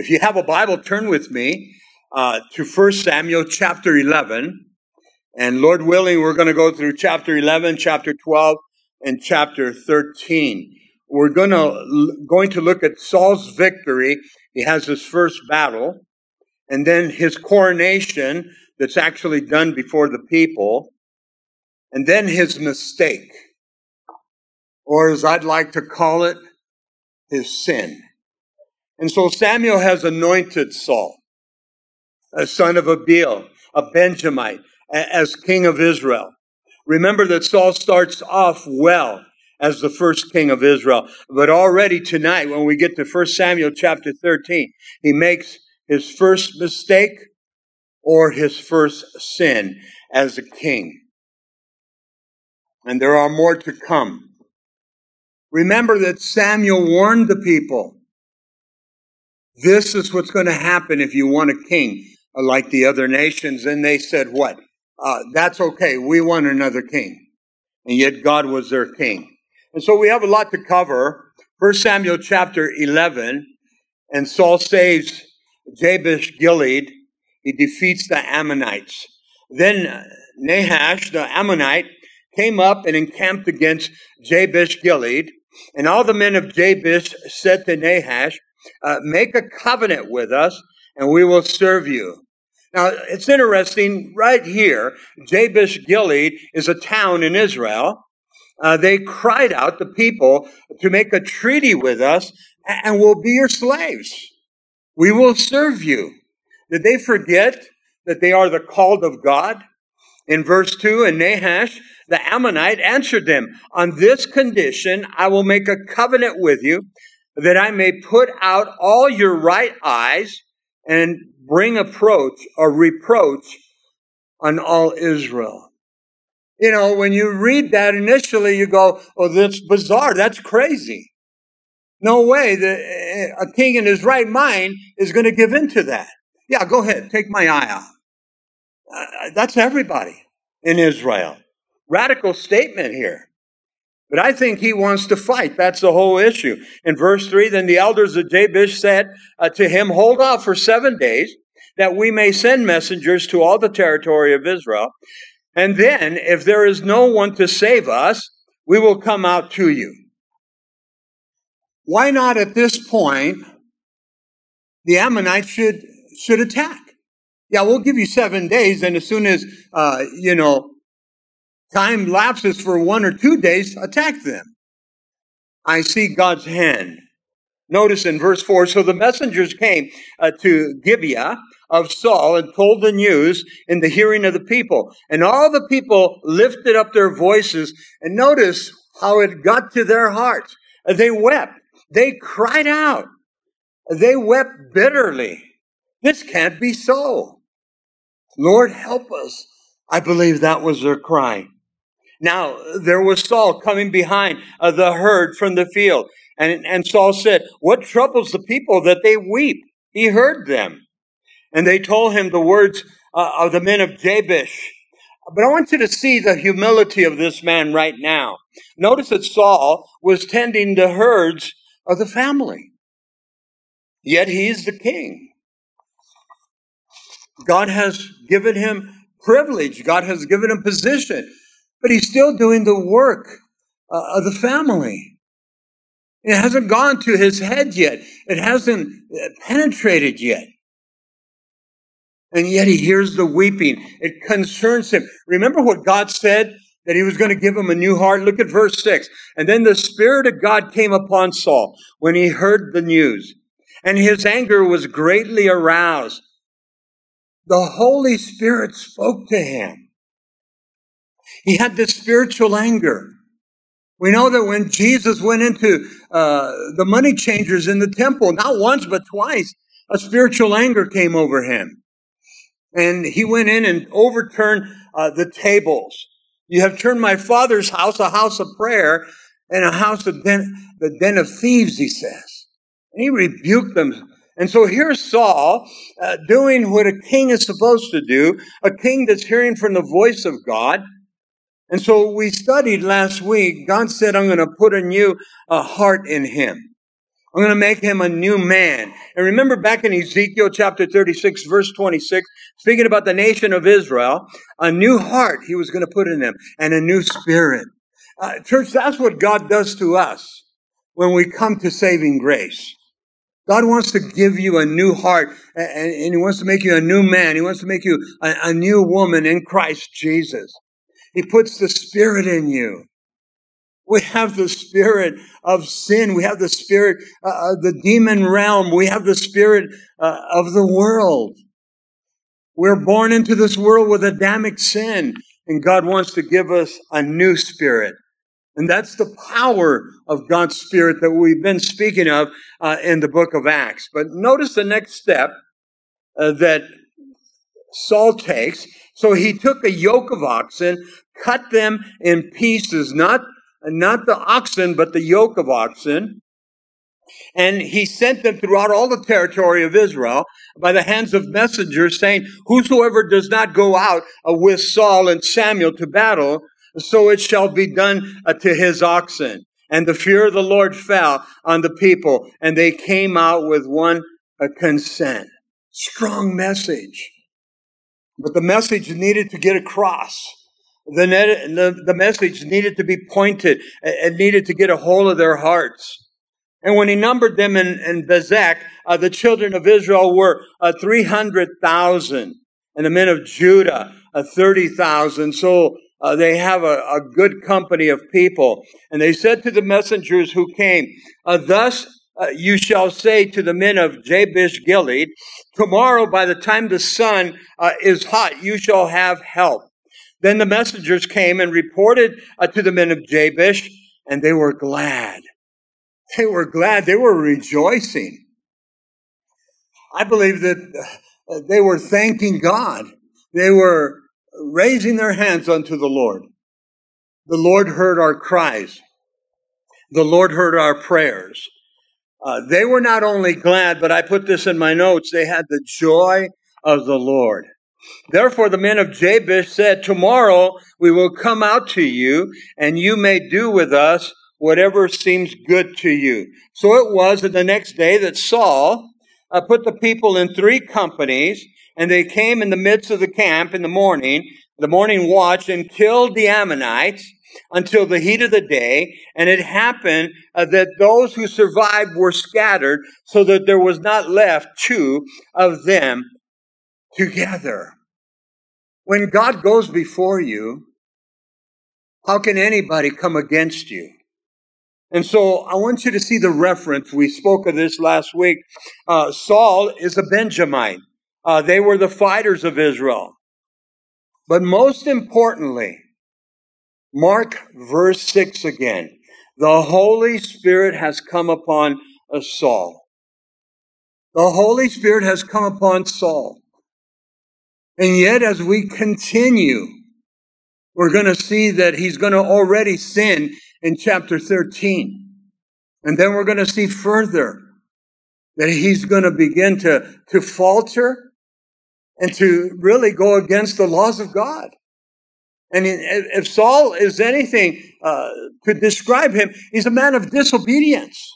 If you have a Bible, turn with me uh, to 1 Samuel chapter 11. And Lord willing, we're going to go through chapter 11, chapter 12, and chapter 13. We're going to, going to look at Saul's victory. He has his first battle, and then his coronation that's actually done before the people, and then his mistake, or as I'd like to call it, his sin. And so Samuel has anointed Saul, a son of Abiel, a Benjamite, as king of Israel. Remember that Saul starts off well as the first king of Israel. But already tonight, when we get to 1 Samuel chapter 13, he makes his first mistake or his first sin as a king. And there are more to come. Remember that Samuel warned the people this is what's going to happen if you want a king like the other nations. And they said, What? Uh, that's okay. We want another king. And yet God was their king. And so we have a lot to cover. First Samuel chapter 11, and Saul saves Jabesh Gilead. He defeats the Ammonites. Then Nahash, the Ammonite, came up and encamped against Jabesh Gilead. And all the men of Jabesh said to Nahash, uh, make a covenant with us and we will serve you. Now, it's interesting right here, Jabesh Gilead is a town in Israel. Uh, they cried out, the people, to make a treaty with us and we'll be your slaves. We will serve you. Did they forget that they are the called of God? In verse 2, and Nahash, the Ammonite, answered them, On this condition I will make a covenant with you that I may put out all your right eyes and bring approach or reproach on all Israel. You know, when you read that initially, you go, oh, that's bizarre. That's crazy. No way that a king in his right mind is going to give in to that. Yeah, go ahead. Take my eye out. Uh, that's everybody in Israel. Radical statement here. But I think he wants to fight. That's the whole issue. In verse 3, then the elders of Jabesh said uh, to him, Hold off for seven days, that we may send messengers to all the territory of Israel. And then, if there is no one to save us, we will come out to you. Why not at this point, the Ammonites should, should attack? Yeah, we'll give you seven days, and as soon as, uh, you know, time lapses for one or two days, attack them. I see God's hand. Notice in verse 4 so the messengers came uh, to Gibeah of Saul and told the news in the hearing of the people. And all the people lifted up their voices. And notice how it got to their hearts. They wept. They cried out. They wept bitterly. This can't be so. Lord, help us. I believe that was their cry. Now there was Saul coming behind uh, the herd from the field. And, and Saul said, What troubles the people that they weep? He heard them. And they told him the words uh, of the men of Jabesh. But I want you to see the humility of this man right now. Notice that Saul was tending the herds of the family. Yet he's the king. God has given him privilege. God has given him position but he's still doing the work uh, of the family. It hasn't gone to his head yet. It hasn't uh, penetrated yet. And yet he hears the weeping. It concerns him. Remember what God said? That he was going to give him a new heart? Look at verse 6. And then the Spirit of God came upon Saul when he heard the news, and his anger was greatly aroused. The Holy Spirit spoke to him. He had this spiritual anger. We know that when Jesus went into uh, the money changers in the temple, not once but twice, a spiritual anger came over him. And he went in and overturned uh, the tables. You have turned my father's house a house of prayer and a house of den, the den of thieves, he says. And he rebuked them. And so here's Saul uh, doing what a king is supposed to do, a king that's hearing from the voice of God. And so we studied last week, God said, I'm going to put a new uh, heart in him. I'm going to make him a new man. And remember back in Ezekiel chapter 36, verse 26, speaking about the nation of Israel, a new heart he was going to put in them and a new spirit. Uh, church, that's what God does to us when we come to saving grace. God wants to give you a new heart and, He wants to make you a new man. He wants to make you a, a new woman in Christ Jesus. He puts the Spirit in you. We have the spirit of sin. We have the spirit uh, of the demon realm. We have the spirit uh, of the world. We're born into this world with Adamic sin, and God wants to give us a new spirit. And that's the power of God's Spirit that we've been speaking of uh, in the book of Acts. But notice the next step uh, that Saul takes. So he took a yoke of oxen, cut them in pieces, not not the oxen, but the yoke of oxen. And he sent them throughout all the territory of Israel by the hands of messengers, saying, Whosoever does not go out uh, with Saul and Samuel to battle, so it shall be done uh, to his oxen. And the fear of the Lord fell on the people, and they came out with one uh, consent. Strong message. But the message needed to get across. The, net, the, the message needed to be pointed. It needed to get a hold of their hearts. And when he numbered them in, in Bezek, uh, the children of Israel were uh, 300,000, and the men of Judah, uh, 30,000. So uh, they have a, a, good company of people. And they said to the messengers who came, uh, Thus uh, you shall say to the men of Jabesh Gilead, Tomorrow, by the time the sun is hot, you shall have help. Then the messengers came and reported uh, to the men of Jabesh, and they were glad. They were glad. They were rejoicing. I believe that uh, they were thanking God. They were raising their hands unto the Lord. The Lord heard our cries. The Lord heard our prayers. Uh, they were not only glad, but I put this in my notes, they had the joy of the Lord. Therefore, the men of Jabesh said, Tomorrow we will come out to you, and you may do with us whatever seems good to you. So it was that the next day that Saul uh, put the people in three companies, and they came in the midst of the camp in the morning, the morning watch, and killed the Ammonites until the heat of the day. And it happened uh, that those who survived were scattered, so that there was not left two of them together. When God goes before you, how can anybody come against you? And so I want you to see the reference. We spoke of this last week. Uh, Saul is a Benjamite. Uh, they were the fighters of Israel. But most importantly, mark verse 6 again. The Holy Spirit has come upon Saul. The Holy Spirit has come upon Saul. And yet, as we continue, we're going to see that he's going to already sin in chapter 13. And then we're going to see further that he's going to begin to, to falter and to really go against the laws of God. And if Saul is anything uh, to describe him, he's a man of disobedience.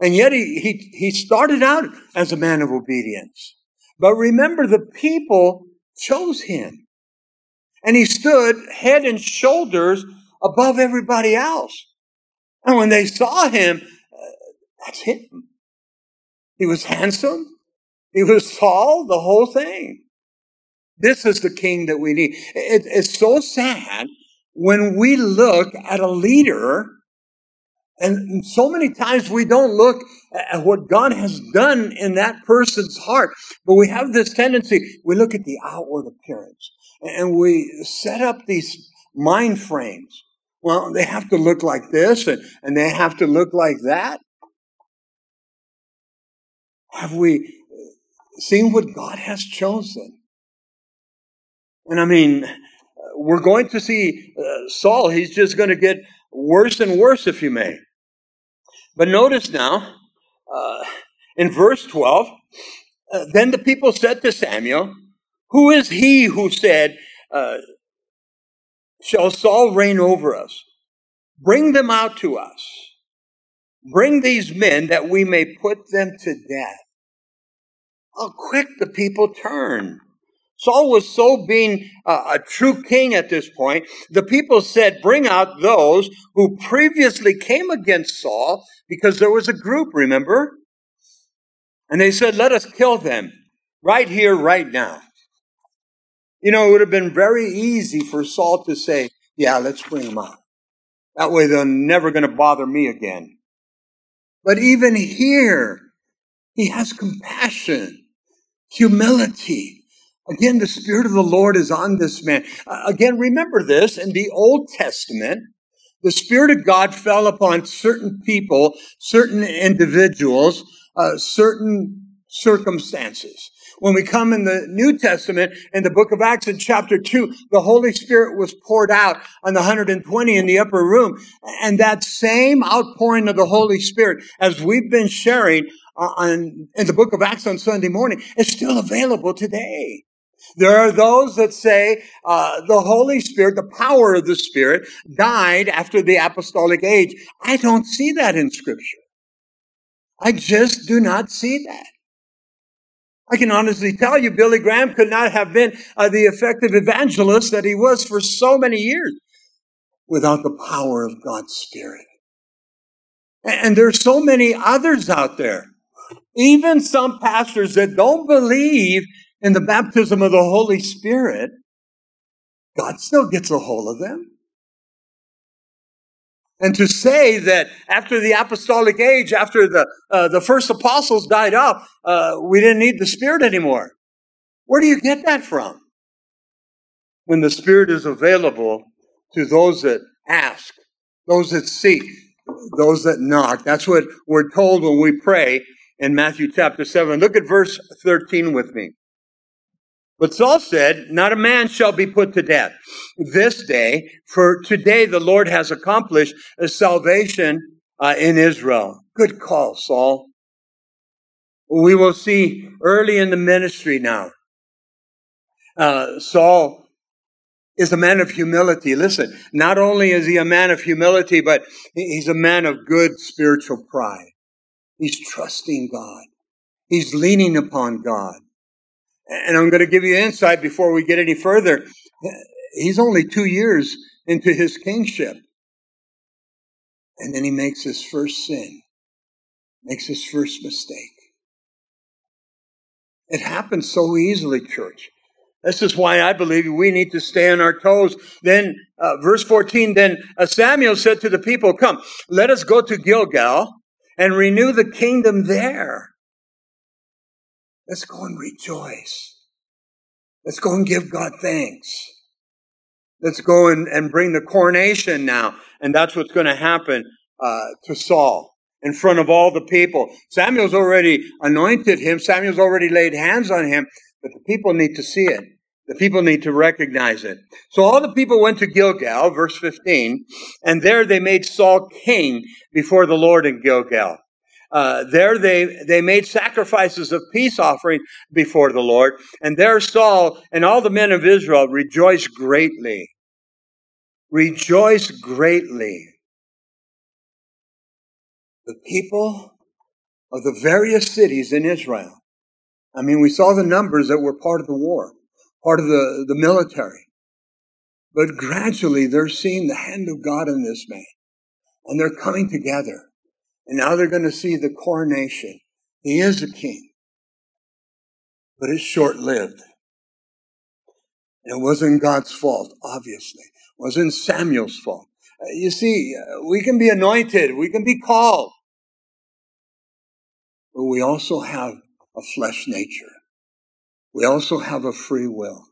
And yet he, he, he started out as a man of obedience. But remember, the people chose him. And he stood head and shoulders above everybody else. And when they saw him, uh, that's him. He was handsome. He was tall, the whole thing. This is the king that we need. It, it's so sad when we look at a leader and so many times we don't look at what God has done in that person's heart, but we have this tendency, we look at the outward appearance and we set up these mind frames. Well, they have to look like this and, and they have to look like that. Have we uh, seen what God has chosen? And I mean, we're going to see uh, Saul, he's just going to get worse and worse, if you may. But notice now, uh, in verse 12, uh, then the people said to Samuel, Who is he who said, uh, Shall Saul reign over us? Bring them out to us. Bring these men that we may put them to death. How quick the people turn. Saul was so being a, a, true king at this point. The people said, bring out those who previously came against Saul because there was a group, remember? And they said, let us kill them right here, right now. You know, it would have been very easy for Saul to say, yeah, let's bring them out. That way they're never going to bother me again. But even here, he has compassion, humility. Again, the Spirit of the Lord is on this man. Uh, again, remember this in the Old Testament, the Spirit of God fell upon certain people, certain individuals, uh, certain circumstances. When we come in the New Testament, in the book of Acts in chapter 2, the Holy Spirit was poured out on the 120 in the upper room. And that same outpouring of the Holy Spirit, as we've been sharing uh, on, in the book of Acts on Sunday morning, is still available today. There are those that say uh, the Holy Spirit, the power of the Spirit, died after the apostolic age. I don't see that in Scripture. I just do not see that. I can honestly tell you, Billy Graham could not have been uh, the effective evangelist that he was for so many years without the power of God's Spirit. And there's so many others out there, even some pastors that don't believe in the baptism of the Holy Spirit. God still gets a hold of them. And to say that after the apostolic age, after the, uh, the first apostles died off, uh, we didn't need the Spirit anymore. Where do you get that from? When the Spirit is available to those that ask, those that seek, those that knock. That's what we're told when we pray in Matthew chapter 7. Look at verse 13 with me. But Saul said, Not a man shall be put to death this day, for today the Lord has accomplished a salvation uh, in Israel. Good call, Saul. We will see early in the ministry now. Uh, Saul is a man of humility. Listen, not only is he a man of humility, but he's a man of good spiritual pride. He's trusting God. He's leaning upon God. And I'm going to give you insight before we get any further. He's only two years into his kingship. And then he makes his first sin, makes his first mistake. It happens so easily, church. This is why I believe we need to stay on our toes. Then, uh, verse 14, then uh, Samuel said to the people, Come, let us go to Gilgal and renew the kingdom there. Let's go and rejoice. Let's go and give God thanks. Let's go and, and bring the coronation now. And that's what's going to happen uh, to Saul in front of all the people. Samuel's already anointed him. Samuel's already laid hands on him, but the people need to see it. The people need to recognize it. So all the people went to Gilgal, verse 15, and there they made Saul king before the Lord in Gilgal. Uh, there they, they made sacrifices of peace offering before the Lord. And there Saul and all the men of Israel rejoiced greatly. Rejoiced greatly. The people of the various cities in Israel. I mean, we saw the numbers that were part of the war, part of the, the military. But gradually they're seeing the hand of God in this man. And they're coming together. And now they're going to see the coronation. He is a king, but it's short lived. It wasn't God's fault, obviously. It wasn't Samuel's fault. Uh, you see, uh, we can be anointed, we can be called, but we also have a flesh nature. We also have a free will.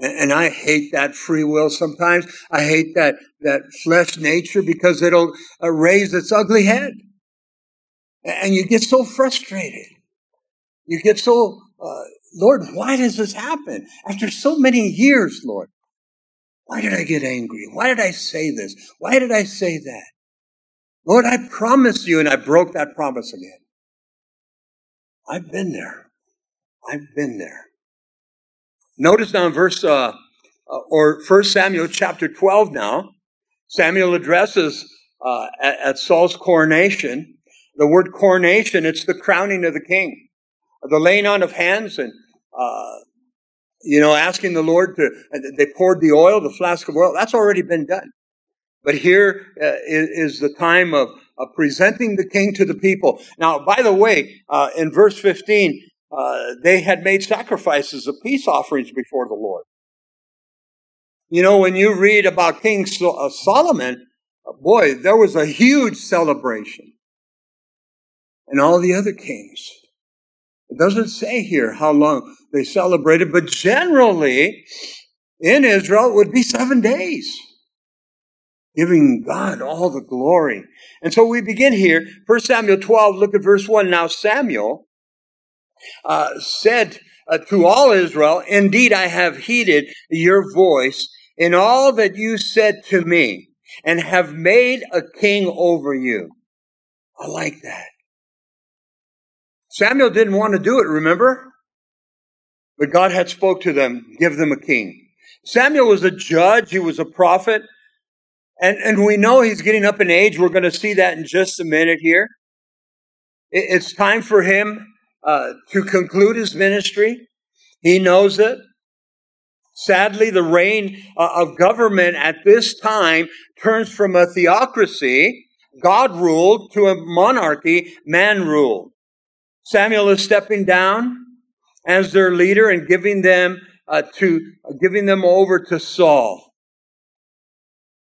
And, I hate that free will sometimes. I hate that, that flesh nature because it'll uh, raise its ugly head. And you get so frustrated. You get so, uh, Lord, why does this happen? After so many years, Lord, why did I get angry? Why did I say this? Why did I say that? Lord, I promised you and I broke that promise again. I've been there. I've been there. Notice now verse, uh, uh, or First Samuel chapter 12 now, Samuel addresses uh, at, at Saul's coronation. The word coronation, it's the crowning of the king. The laying on of hands and, uh, you know, asking the Lord to, they poured the oil, the flask of oil. That's already been done. But here uh, is, is the time of, of, presenting the king to the people. Now, by the way, uh, in verse 15, uh, they had made sacrifices of peace offerings before the Lord. You know, when you read about King uh, Solomon, uh, boy, there was a huge celebration. And all the other kings. It doesn't say here how long they celebrated, but generally in Israel it would be seven days giving God all the glory. And so we begin here, 1 Samuel 12, look at verse 1. Now Samuel uh, said uh, to all Israel, Indeed, I have heeded your voice in all that you said to me, and have made a king over you. I like that. Samuel didn't want to do it, remember? But God had spoke to them, give them a king. Samuel was a judge, he was a prophet, and, and we know he's getting up in age. We're going to see that in just a minute here. It's time for him uh, to conclude his ministry. He knows it. Sadly, the reign uh, of government at this time turns from a theocracy, God ruled, to a monarchy, man ruled. Samuel is stepping down as their leader and giving them uh, to giving them over to Saul.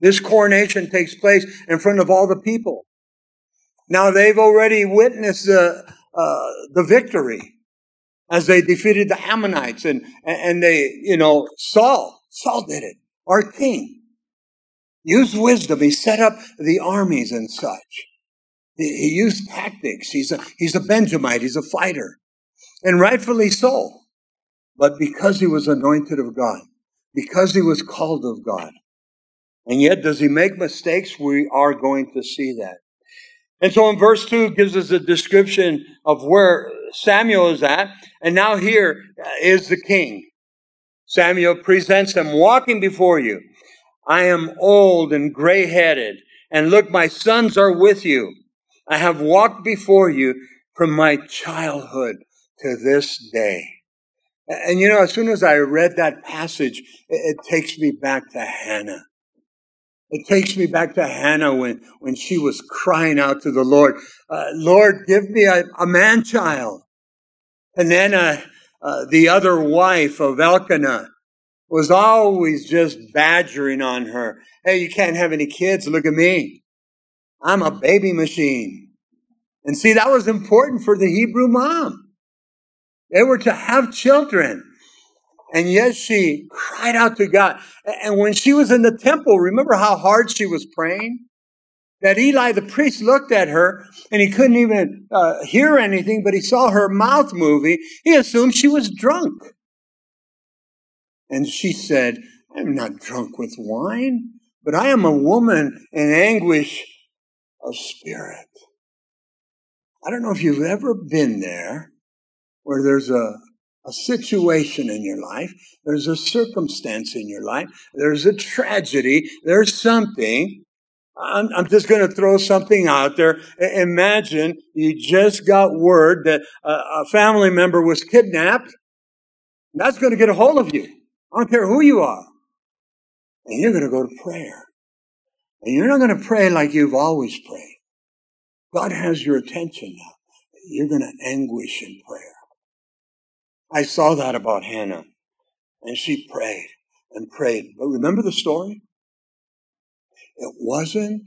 This coronation takes place in front of all the people. Now they've already witnessed the, uh, the victory as they defeated the Ammonites and, and they, you know, Saul, Saul did it, our king. Used wisdom. He set up the armies and such. He, he used tactics. He's a, he's a Benjamite. He's a fighter. And rightfully so. But because he was anointed of God, because he was called of God, and yet, does he make mistakes? We are going to see that. And so in verse 2 gives us a description of where Samuel is at. And now here uh, is the king. Samuel presents him walking before you. I am old and gray headed. And look, my sons are with you. I have walked before you from my childhood to this day. And you know, as soon as I read that passage, it, it takes me back to Hannah. It takes me back to Hannah when, when she was crying out to the Lord, uh, Lord, give me a, a man child. And then uh, uh, the other wife of Elkanah was always just badgering on her. Hey, you can't have any kids. Look at me. I'm a baby machine. And see, that was important for the Hebrew mom. They were to have children. And yet she cried out to God. And when she was in the temple, remember how hard she was praying? That Eli, the priest, looked at her and he couldn't even uh, hear anything, but he saw her mouth moving. He assumed she was drunk. And she said, I'm not drunk with wine, but I am a woman in anguish of spirit. I don't know if you've ever been there where there's a, a situation in your life, there's a circumstance in your life, there's a tragedy, there's something. I'm, I'm just going to throw something out there. Imagine you just got word that a, a family member was kidnapped. That's going to get a hold of you. I don't care who you are. And you're going to go to prayer. And you're not going to pray like you've always prayed. God has your attention now. You're going to anguish in prayer. I saw that about Hannah. And she prayed and prayed. But remember the story? It wasn't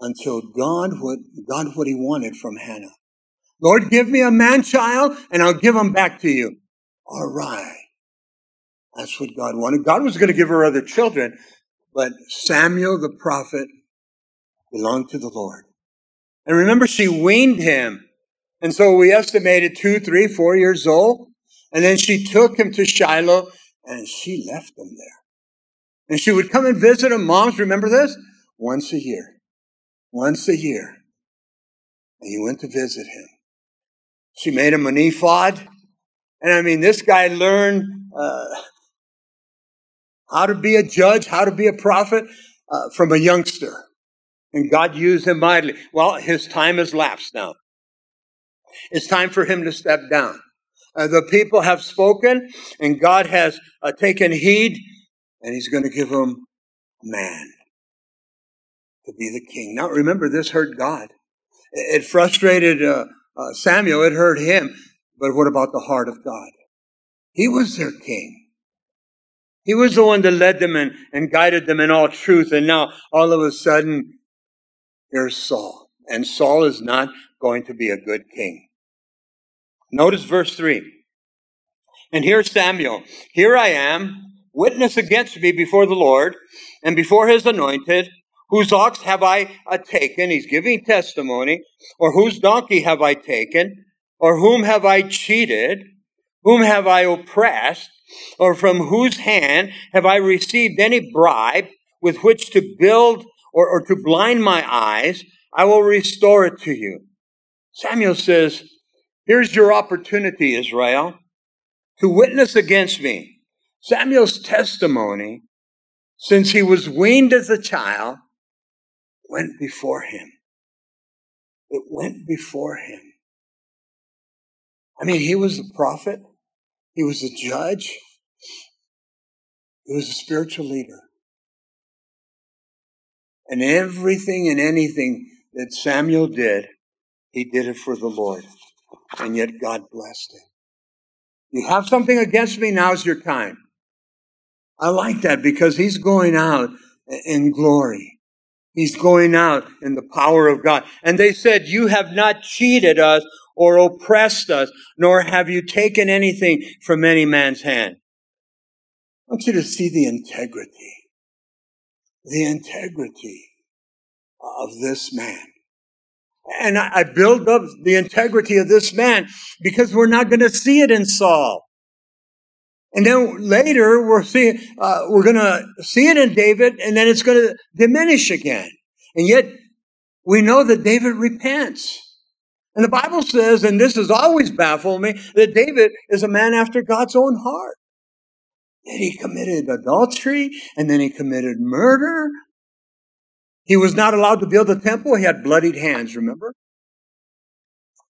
until God what God what he wanted from Hannah. Lord, give me a man child and I'll give him back to you. All right. That's what God wanted. God was going to give her other children, but Samuel the prophet belonged to the Lord. And remember, she weaned him. And so we estimated two, three, four years old. And then she took him to Shiloh and she left him there. And she would come and visit him. Moms, remember this? Once a year. Once a year. And he went to visit him. She made him an ephod. And I mean, this guy learned uh, how to be a judge, how to be a prophet uh, from a youngster. And God used him mightily. Well, his time has lapsed now. It's time for him to step down. Uh, the people have spoken, and God has uh, taken heed, and he's going to give them man to be the king. Now, remember, this hurt God. It frustrated uh, uh, Samuel, it hurt him. But what about the heart of God? He was their king. He was the one that led them and, and guided them in all truth. And now, all of a sudden, here's Saul. And Saul is not going to be a good king. Notice verse 3. And here's Samuel. Here I am, witness against me before the Lord and before his anointed. Whose ox have I taken? He's giving testimony. Or whose donkey have I taken? Or whom have I cheated? Whom have I oppressed? Or from whose hand have I received any bribe with which to build or, or to blind my eyes? I will restore it to you. Samuel says, Here's your opportunity, Israel, to witness against me. Samuel's testimony, since he was weaned as a child, went before him. It went before him. I mean, he was a prophet. He was a judge. He was a spiritual leader. And everything and anything that Samuel did, he did it for the Lord. And yet God blessed him. You have something against me, now's your time. I like that because he's going out in glory. He's going out in the power of God. And they said, You have not cheated us or oppressed us, nor have you taken anything from any man's hand. I want you to see the integrity, the integrity of this man. And I, build up the integrity of this man because we're not going to see it in Saul. And then later we're seeing, uh, we're going to see it in David and then it's going to diminish again. And yet we know that David repents. And the Bible says, and this has always baffled me, that David is a man after God's own heart. And he committed adultery and then he committed murder. He was not allowed to build a temple. He had bloodied hands, remember?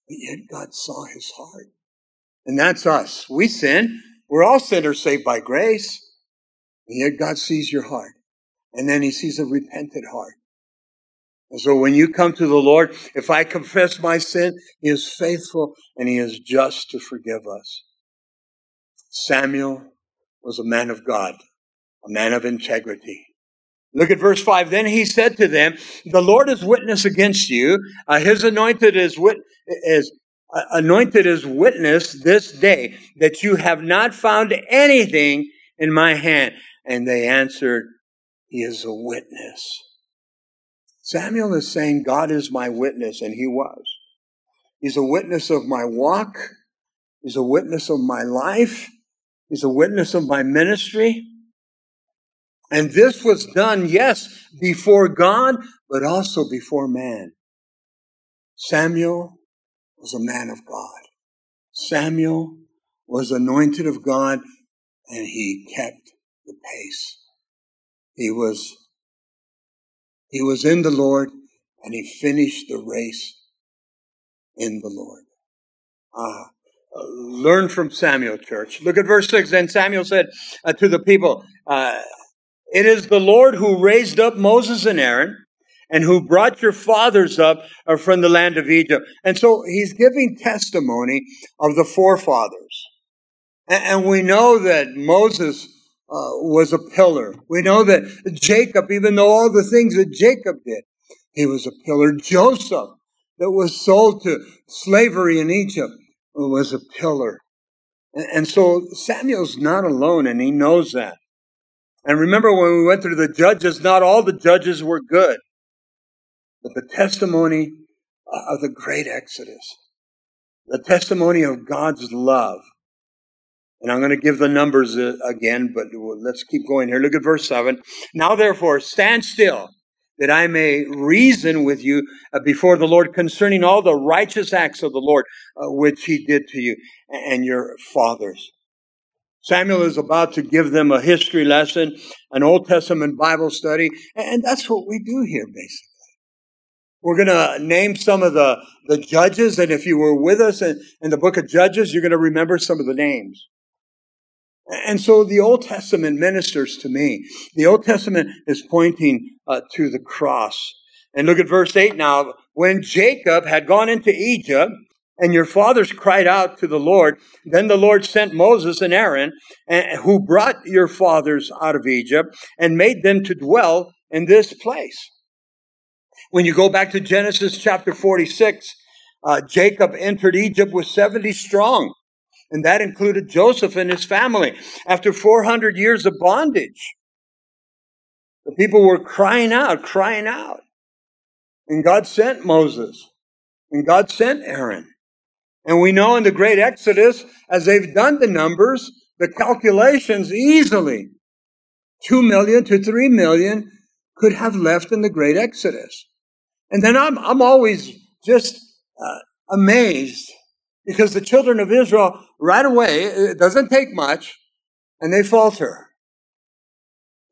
But yet God saw his heart. And that's us. We sin. We're all sinners saved by grace. And yet God sees your heart. And then he sees a repentant heart. And so when you come to the Lord, if I confess my sin, he is faithful and he is just to forgive us. Samuel was a man of God, a man of integrity. Look at verse 5. Then he said to them, The Lord is witness against you. Uh, his anointed is, wit- is anointed as witness this day that you have not found anything in my hand. And they answered, He is a witness. Samuel is saying, God is my witness, and he was. He's a witness of my walk. He's a witness of my life. He's a witness of my ministry. And this was done, yes, before God, but also before man. Samuel was a man of God. Samuel was anointed of God and he kept the pace. He was, he was in the Lord and he finished the race in the Lord. Ah, learn from Samuel, church. Look at verse 6. Then Samuel said uh, to the people, uh, It is the Lord who raised up Moses and Aaron and who brought your fathers up uh, from the land of Egypt. And so he's giving testimony of the forefathers. And we know that Moses uh, was a pillar. We know that Jacob, even though all the things that Jacob did, he was a pillar. Joseph, that was sold to slavery in Egypt, was a pillar. And so Samuel's not alone, and he knows that. And remember when we went through the judges, not all the judges were good but the testimony of the great Exodus, the testimony of God's love. And I'm going to give the numbers uh, again, but let's keep going here. Look at verse 7. Now therefore, stand still that I may reason with you uh, before the Lord concerning all the righteous acts of the Lord, uh, which he did to you and your fathers. Samuel is about to give them a history lesson, an Old Testament Bible study, and that's what we do here, basically. We're going to name some of the, the judges, and if you were with us in, in the book of Judges, you're going to remember some of the names. And so the Old Testament ministers to me. The Old Testament is pointing uh, to the cross. And look at verse 8 now. When Jacob had gone into Egypt, and your fathers cried out to the Lord, then the Lord sent Moses and Aaron, who brought your fathers out of Egypt, and made them to dwell in this place. When you go back to Genesis chapter 46, uh, Jacob entered Egypt with 70 strong, and that included Joseph and his family. After 400 years of bondage, the people were crying out, crying out. And God sent Moses, and God sent Aaron. And we know in the great Exodus, as they've done the numbers, the calculations easily, 2 million to 3 million could have left in the great Exodus. And then I'm, I'm always just uh, amazed because the children of Israel, right away, it doesn't take much, and they falter.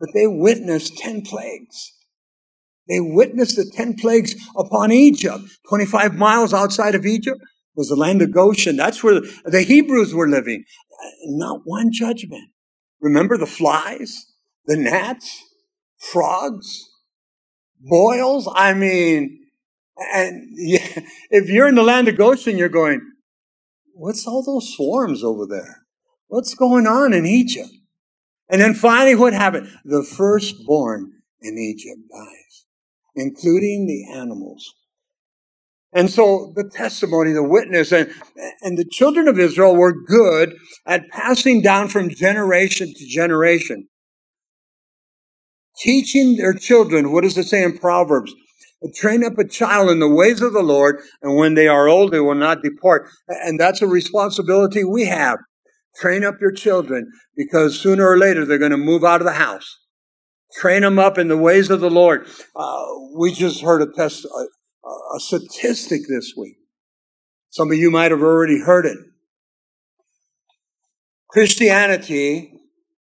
But they witnessed 10 plagues. They witnessed the 10 plagues upon Egypt, 25 miles outside of Egypt was the land of Goshen. That's where the Hebrews were living. Not one judgment. Remember the flies, the gnats, frogs, boils? I mean, and yeah, if you're in the land of Goshen, you're going, what's all those swarms over there? What's going on in Egypt? And then finally, what happened? The firstborn in Egypt dies, including the animals. And so the testimony, the witness, and, and the children of Israel were good at passing down from generation to generation. Teaching their children, what does it say in Proverbs? Train up a child in the ways of the Lord, and when they are old, they will not depart. And that's a responsibility we have. Train up your children, because sooner or later they're going to move out of the house. Train them up in the ways of the Lord. Uh, we just heard a test, a statistic this week. Some of you might have already heard it. Christianity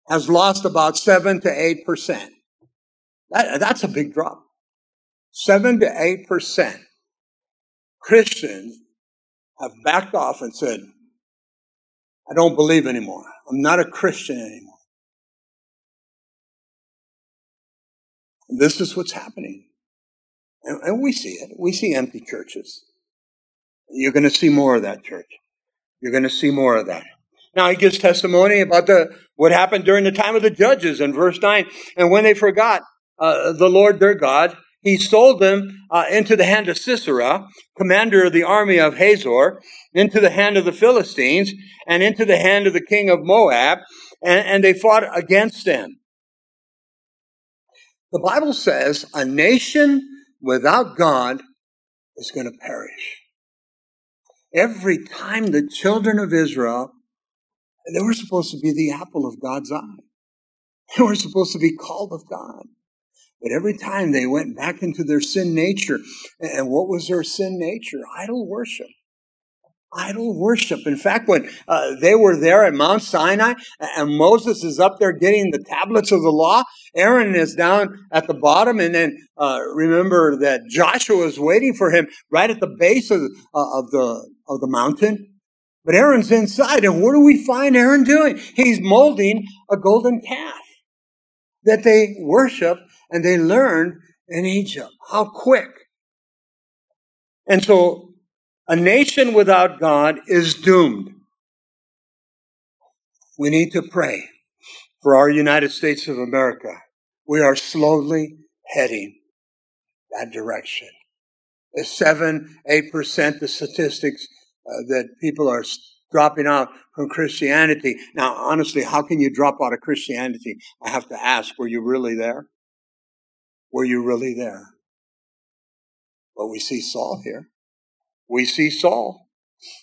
has lost about 7 to 8%. That, that's a big drop. 7 to 8% Christians have backed off and said, I don't believe anymore. I'm not a Christian anymore. And this is what's happening. And, and we see it. We see empty churches. You're going to see more of that church. You're going to see more of that. Now he gives testimony about the what happened during the time of the judges in verse nine. And when they forgot uh, the Lord their God, he sold them uh, into the hand of Sisera, commander of the army of Hazor, into the hand of the Philistines, and into the hand of the king of Moab, and, and they fought against them. The Bible says a nation without God is going to perish. Every time the children of Israel, they were supposed to be the apple of God's eye. They were supposed to be called of God. But every time they went back into their sin nature, and what was their sin nature? Idol worship idol worship. In fact, when uh, they were there at Mount Sinai and Moses is up there getting the tablets of the law, Aaron is down at the bottom, and then uh, remember that Joshua is waiting for him right at the base of, uh, of the of the mountain. But Aaron's inside, and what do we find Aaron doing? He's molding a golden calf that they worship and they learned in Egypt. How quick! And so a nation without God is doomed. We need to pray for our United States of America. We are slowly heading that direction. The seven, eight percent, the statistics uh, that people are dropping out from Christianity. Now, honestly, how can you drop out of Christianity? I have to ask, were you really there? Were you really there? Well, we see Saul here we see Saul.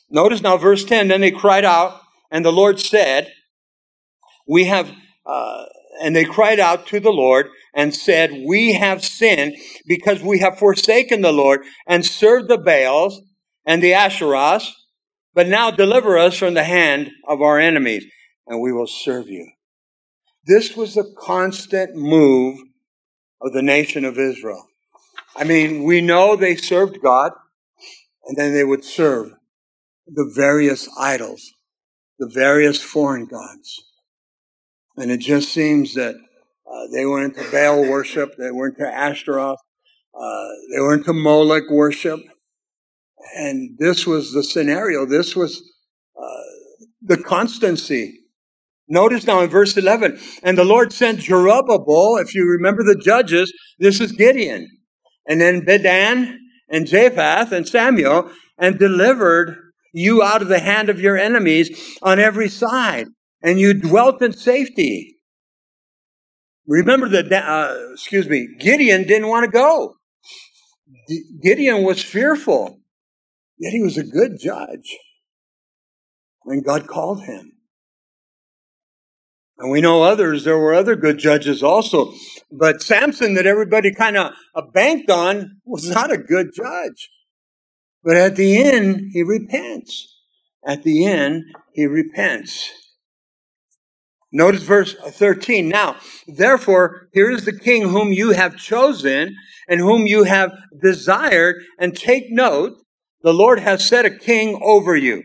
Notice now verse 10 then they cried out, and the Lord said, We have, uh, and they cried out to the Lord and said, We have sinned because we have forsaken the Lord and served the Baals and the Asherahs, but now deliver us from the hand of our enemies, and we will serve you. This was the constant move of the nation of Israel. I mean, we know they served God, and then they would serve the various idols, the various foreign gods. And it just seems that uh, they went into Baal worship, they went to Ashtaroth, uh, they went into Moloch worship. And this was the scenario. This was uh, the constancy. Notice now in verse 11, and the Lord sent Jerubbaal, if you remember the judges, this is Gideon, and then Bedan and Jephthah and Samuel, and delivered you out of the hand of your enemies on every side, and you dwelt in safety. Remember that, uh, excuse me, Gideon didn't want to go. Gideon was fearful, yet he was a good judge. when God called him. And we know others, there were other good judges also. But Samson, that everybody kind of uh, banked on, was not a good judge. But at the end, he repents. At the end, he repents. Notice verse 13. Now, therefore, here is the king whom you have chosen and whom you have desired. And take note, the Lord has set a king over you.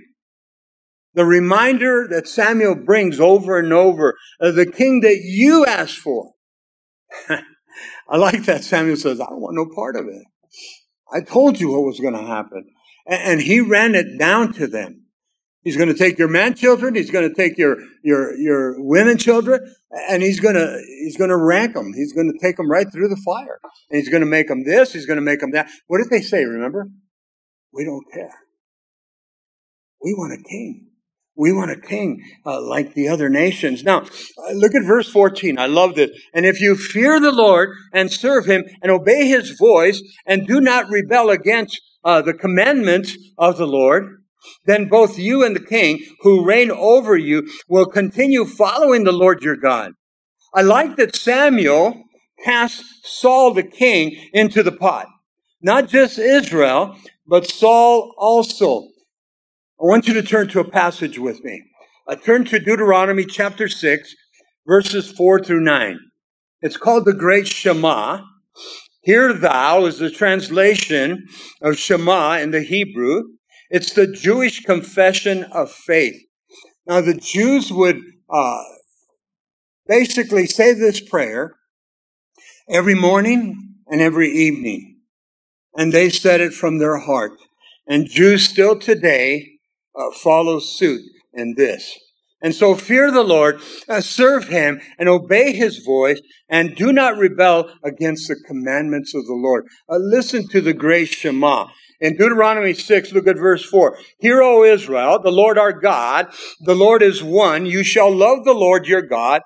The reminder that Samuel brings over and over, uh, the king that you asked for. I like that Samuel says, I don't want no part of it. I told you what was going to happen. And he ran it down to them. He's going to take your man children. He's going to take your, your, your women children and he's going to, he's going to rank them. He's going to take them right through the fire and he's going to make them this. He's going to make them that. What did they say? Remember? We don't care. We want a king. We want a king uh, like the other nations. Now, uh, look at verse 14. I love this. And if you fear the Lord and serve him and obey his voice and do not rebel against uh, the commandments of the Lord, then both you and the king who reign over you will continue following the Lord your God. I like that Samuel cast Saul the king into the pot. Not just Israel, but Saul also. I want you to turn to a passage with me. I turn to Deuteronomy chapter 6, verses 4 through 9. It's called the Great Shema. Hear thou is the translation of Shema in the Hebrew. It's the Jewish confession of faith. Now, the Jews would uh, basically say this prayer every morning and every evening, and they said it from their heart. And Jews still today uh, follow suit in this. And so fear the Lord, uh, serve him, and obey his voice, and do not rebel against the commandments of the Lord. Uh, listen to the great Shema. In Deuteronomy 6, look at verse 4. Hear, O Israel, the Lord our God, the Lord is one. You shall love the Lord your God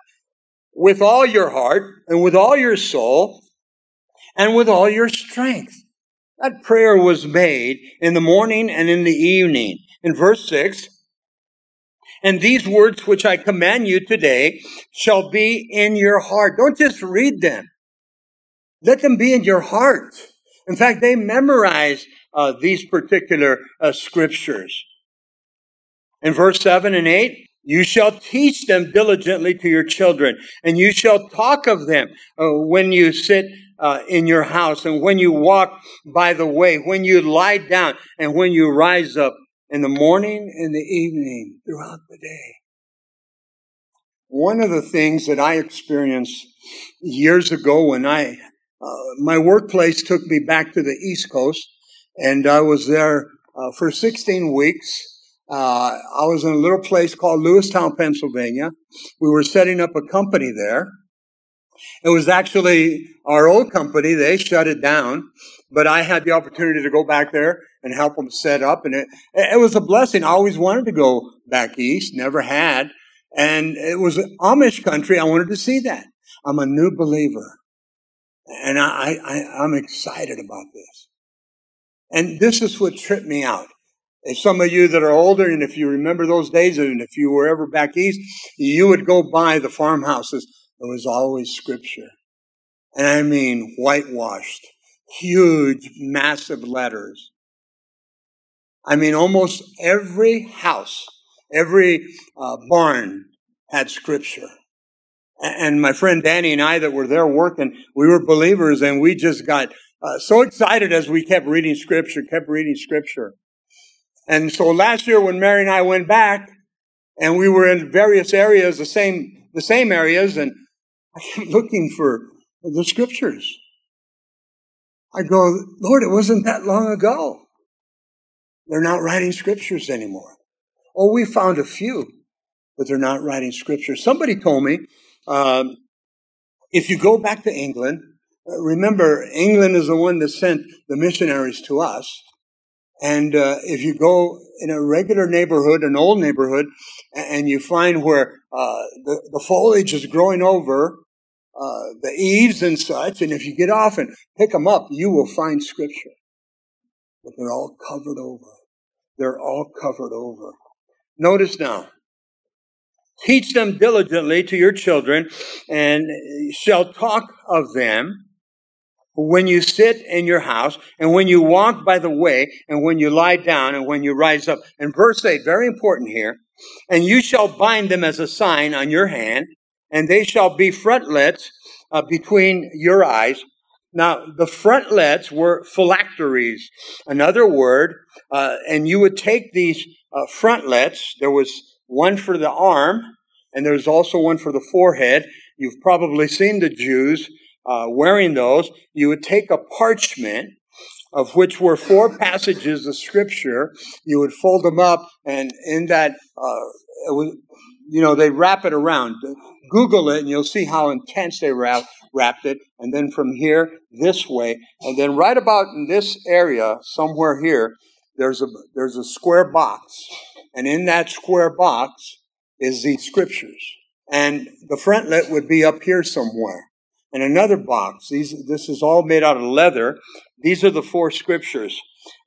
with all your heart, and with all your soul, and with all your strength. That prayer was made in the morning and in the evening in verse 6 and these words which I command you today shall be in your heart. Don't just read them. Let them be in your heart. In fact, they memorize uh, these particular uh, scriptures. In verse 7 and 8, you shall teach them diligently to your children, and you shall talk of them uh, when you sit uh, in your house, and when you walk by the way, when you lie down, and when you rise up in the morning and the evening throughout the day. One of the things that I experienced years ago when I, uh, my workplace took me back to the East Coast and I was there uh, for 16 weeks. Uh, I was in a little place called Lewistown, Pennsylvania. We were setting up a company there. It was actually our old company. They shut it down, but I had the opportunity to go back there and help them set up. And it, it was a blessing. I always wanted to go back east, never had. And it was Amish country. I wanted to see that. I'm a new believer. And I, I, I'm excited about this. And this is what tripped me out. And some of you that are older, and if you remember those days, and if you were ever back east, you would go by the farmhouses. There was always scripture. And I mean whitewashed, huge, massive letters. I mean, almost every house, every uh, barn had scripture. And my friend Danny and I that were there working, we were believers and we just got uh, so excited as we kept reading scripture, kept reading scripture. And so last year when Mary and I went back and we were in various areas, the same, the same areas, and I kept looking for the scriptures. I go, Lord, it wasn't that long ago. They're not writing scriptures anymore. Oh, we found a few, but they're not writing scriptures. Somebody told me, um, if you go back to England, uh, remember, England is the one that sent the missionaries to us. And uh, if you go in a regular neighborhood, an old neighborhood, and you find where uh, the, the foliage is growing over uh, the eaves and such, and if you get off and pick them up, you will find scripture. But they're all covered over. They're all covered over. Notice now. Teach them diligently to your children, and shall talk of them when you sit in your house, and when you walk by the way, and when you lie down, and when you rise up. And verse 8, very important here. And you shall bind them as a sign on your hand, and they shall be frontlets uh, between your eyes. Now, the frontlets were phylacteries, another word, uh, and you would take these uh, frontlets. There was one for the arm, and there's also one for the forehead. You've probably seen the Jews uh, wearing those. You would take a parchment, of which were four passages of scripture. You would fold them up, and in that, uh, was, you know, they wrap it around. Google it, and you'll see how intense they wrap, wrapped it. And then from here, this way, and then right about in this area, somewhere here, there's a there's a square box, and in that square box is the scriptures, and the frontlet would be up here somewhere. And another box. These this is all made out of leather. These are the four scriptures.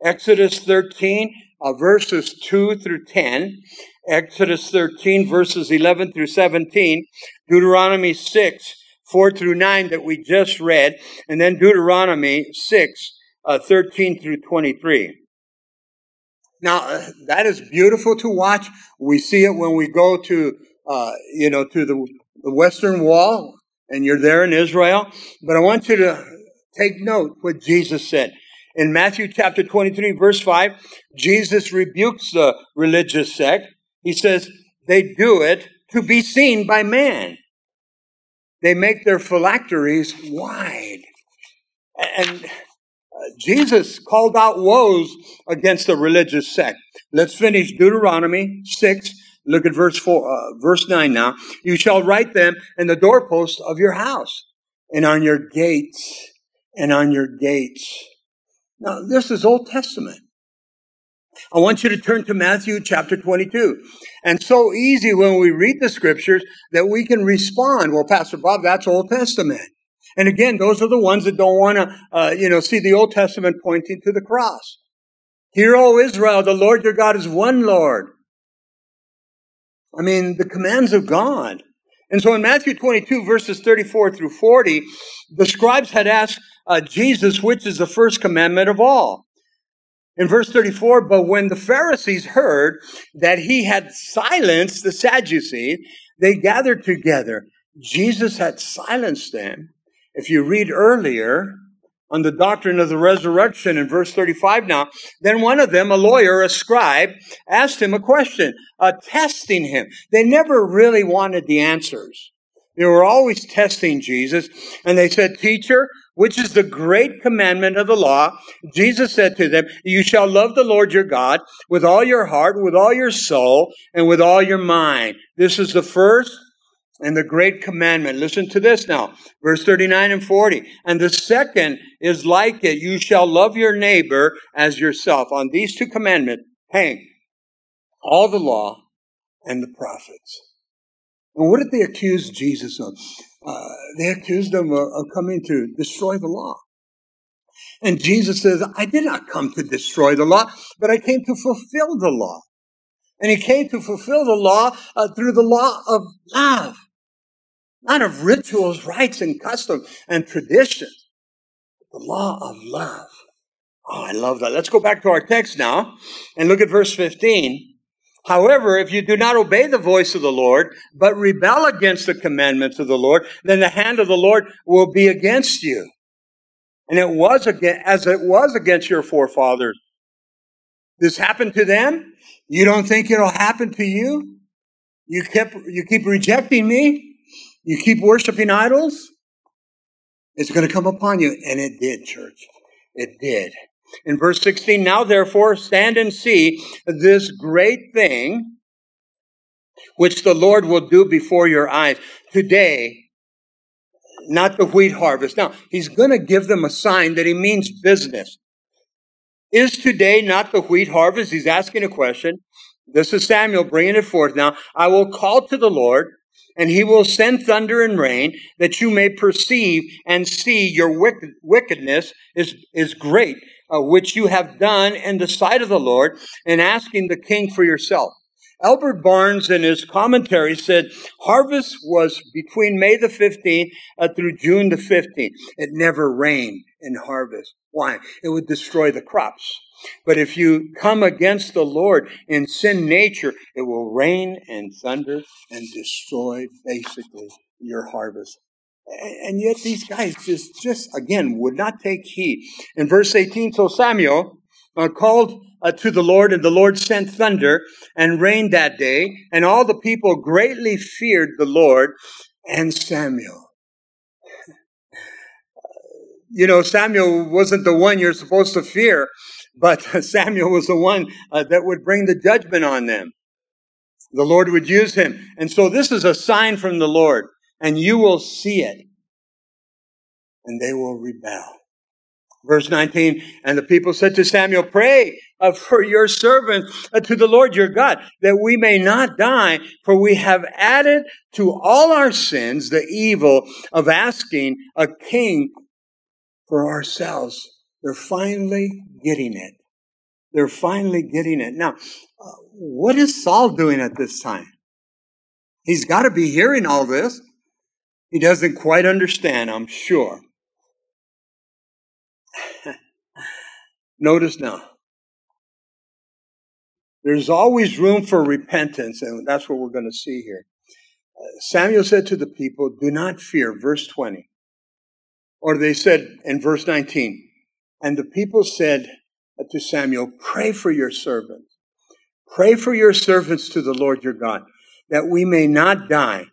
Exodus 13, uh, verses 2 through 10. Exodus 13, verses 11 through 17. Deuteronomy 6, 4 through 9 that we just read. And then Deuteronomy 6, uh, 13 through 23. Now, uh, that is beautiful to watch. We see it when we go to, uh, you know, to the, the Western Wall and you're there in Israel. But I want you to take note what Jesus said. In Matthew chapter 23, verse 5, Jesus rebukes the religious sect. He says, they do it to be seen by man. They make their phylacteries wide. And uh, Jesus called out woes against the religious sect. Let's finish Deuteronomy 6, Look at verse four, uh, verse nine now. You shall write them in the doorpost of your house and on your gates and on your gates. Now, this is Old Testament. I want you to turn to Matthew chapter 22. And so easy when we read the scriptures that we can respond. Well, Pastor Bob, that's Old Testament. And again, those are the ones that don't want to, uh, you know, see the Old Testament pointing to the cross. Hear, O Israel, the Lord your God is one Lord. I mean, the commands of God. And so in Matthew 22, verses 34 through 40, the scribes had asked uh, Jesus, which is the first commandment of all. In verse 34, but when the Pharisees heard that he had silenced the Sadducees, they gathered together. Jesus had silenced them. If you read earlier, on the doctrine of the resurrection in verse 35 now. Then one of them, a lawyer, a scribe, asked him a question, uh, testing him. They never really wanted the answers. They were always testing Jesus. And they said, Teacher, which is the great commandment of the law? Jesus said to them, You shall love the Lord your God with all your heart, with all your soul, and with all your mind. This is the first and the great commandment. Listen to this now, verse 39 and 40. And the second is like it. You shall love your neighbor as yourself. On these two commandments hang all the law and the prophets. And what did they accuse Jesus of? Uh, they accused him of, of coming to destroy the law. And Jesus says, I did not come to destroy the law, but I came to fulfill the law. And he came to fulfill the law uh, through the law of love not of rituals, rites, and customs and tradition. The law of love. Oh, I love that. Let's go back to our text now and look at verse 15. However, if you do not obey the voice of the Lord, but rebel against the commandments of the Lord, then the hand of the Lord will be against you. And it was again, as it was against your forefathers. This happened to them. You don't think it'll happen to you? You kept, you keep rejecting me. You keep worshiping idols. It's going to come upon you. And it did, church. It did. In verse 16, now therefore stand and see this great thing which the Lord will do before your eyes. Today, not the wheat harvest. Now, he's going to give them a sign that he means business. Is today not the wheat harvest? He's asking a question. This is Samuel bringing it forth now. I will call to the Lord, and he will send thunder and rain that you may perceive and see your wicked, wickedness is, is great, uh, which you have done in the sight of the Lord, and asking the king for yourself. Albert Barnes, in his commentary, said harvest was between May the 15th uh, through June the 15th. It never rained in harvest. Why? It would destroy the crops. But if you come against the Lord in sin nature, it will rain and thunder and destroy basically your harvest. And yet these guys just, just again would not take heed. In verse 18, so Samuel uh, called uh, to the Lord, and the Lord sent thunder and rain that day, and all the people greatly feared the Lord and Samuel. You know, Samuel wasn't the one you're supposed to fear, but Samuel was the one uh, that would bring the judgment on them. The Lord would use him. And so this is a sign from the Lord, and you will see it, and they will rebel. Verse 19, and the people said to Samuel, Pray uh, for your servant uh, to the Lord your God, that we may not die, for we have added to all our sins the evil of asking a king for ourselves. They're finally getting it. They're finally getting it. Now, uh, what is Saul doing at this time? He's got to be hearing all this. He doesn't quite understand, I'm sure. Notice now, there's always room for repentance, and that's what we're going to see here. Samuel said to the people, Do not fear, verse 20. Or they said in verse 19, and the people said to Samuel, Pray for your servants. Pray for your servants to the Lord your God, that we may not die,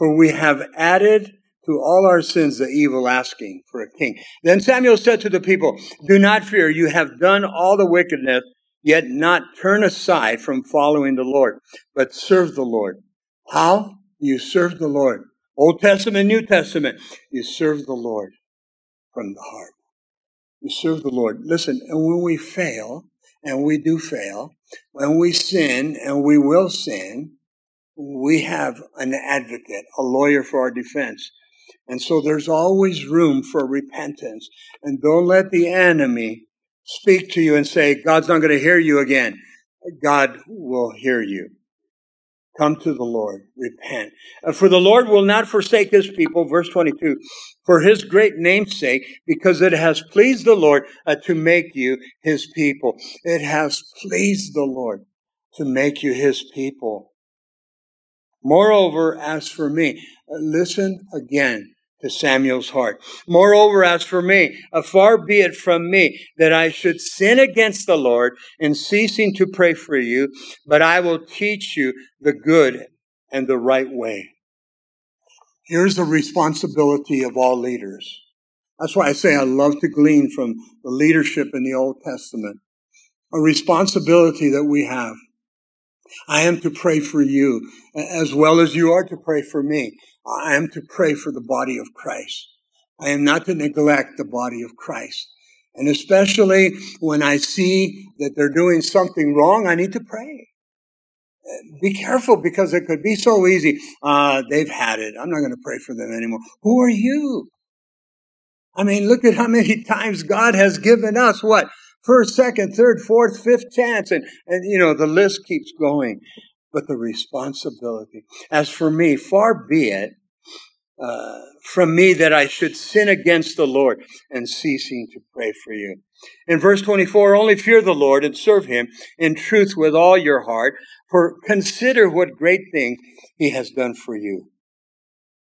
for we have added to all our sins the evil asking for a king. Then Samuel said to the people, Do not fear, you have done all the wickedness, yet not turn aside from following the Lord, but serve the Lord. How? You serve the Lord. Old Testament, New Testament, you serve the Lord from the heart. You serve the Lord. Listen, and when we fail, and we do fail, when we sin, and we will sin, we have an advocate, a lawyer for our defense. And so there's always room for repentance. And don't let the enemy speak to you and say, God's not going to hear you again. God will hear you. Come to the Lord, repent. Uh, for the Lord will not forsake his people, verse 22, for his great name's sake, because it has pleased the Lord uh, to make you his people. It has pleased the Lord to make you his people. Moreover, as for me, uh, listen again to Samuel's heart. Moreover, as for me, far be it from me that I should sin against the Lord in ceasing to pray for you, but I will teach you the good and the right way. Here's the responsibility of all leaders. That's why I say I love to glean from the leadership in the Old Testament. A responsibility that we have. I am to pray for you as well as you are to pray for me. I am to pray for the body of Christ. I am not to neglect the body of Christ. And especially when I see that they're doing something wrong, I need to pray. Be careful because it could be so easy. Uh, they've had it. I'm not going to pray for them anymore. Who are you? I mean, look at how many times God has given us what? First, second, third, fourth, fifth chance. And, and you know, the list keeps going but the responsibility. As for me, far be it uh, from me that I should sin against the Lord and ceasing to pray for you. In verse 24, only fear the Lord and serve him in truth with all your heart, for consider what great thing he has done for you.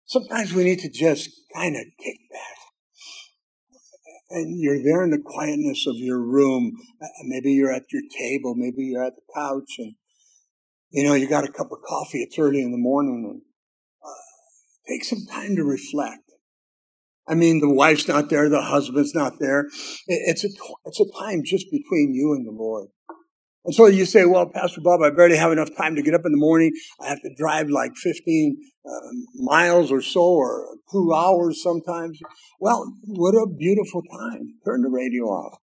Sometimes we need to just kind of kick back and you're there in the quietness of your room. Maybe you're at your table, maybe you're at the couch, and you know you got a cup of coffee. It's early in the morning, and uh, take some time to reflect. I mean, the wife's not there, the husband's not there. It's a it's a time just between you and the Lord. And so you say, well, Pastor Bob, I barely have enough time to get up in the morning. I have to drive like 15 uh, miles or so, or two hours sometimes. Well, what a beautiful time. Turn the radio off.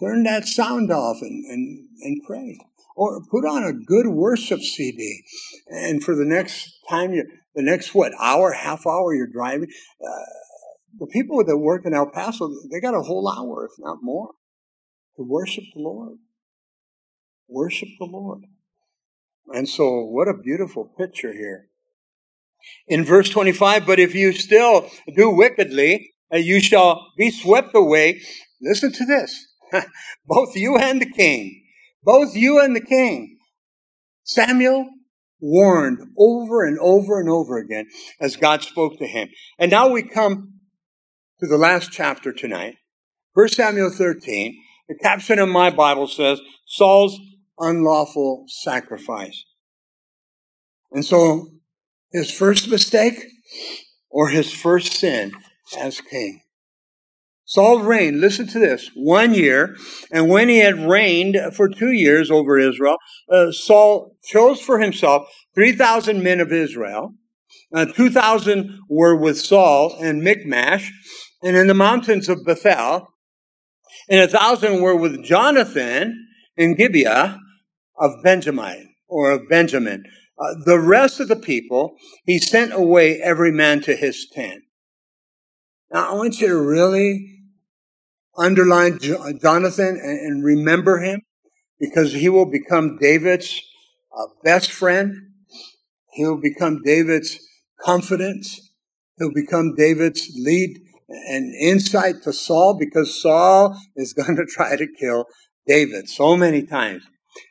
Turn that sound off and, and, and pray. Or put on a good worship CD. And for the next time, you, the next, what, hour, half hour you're driving, uh, the people that work in El Paso, they got a whole hour, if not more, to worship the Lord. Worship the Lord. And so, what a beautiful picture here. In verse 25, but if you still do wickedly, uh, you shall be swept away. Listen to this. both you and the king, both you and the king. Samuel warned over and over and over again as God spoke to him. And now we come to the last chapter tonight. 1 Samuel 13. The caption of my Bible says, Saul's unlawful sacrifice. And so, his first mistake or his first sin as king. Saul reigned, listen to this, one year, and when he had reigned for two years over Israel, uh, Saul chose for himself 3,000 men of Israel. Uh, 2,000 were with Saul and Michmash, and in the mountains of Bethel, and a thousand were with Jonathan in Gibeah, of Benjamin or of Benjamin. Uh, the rest of the people, he sent away every man to his tent. Now, I want you to really underline Jonathan and, and remember him because he will become David's uh, best friend. He'll become David's confidence. He'll become David's lead and insight to Saul because Saul is going to try to kill David so many times.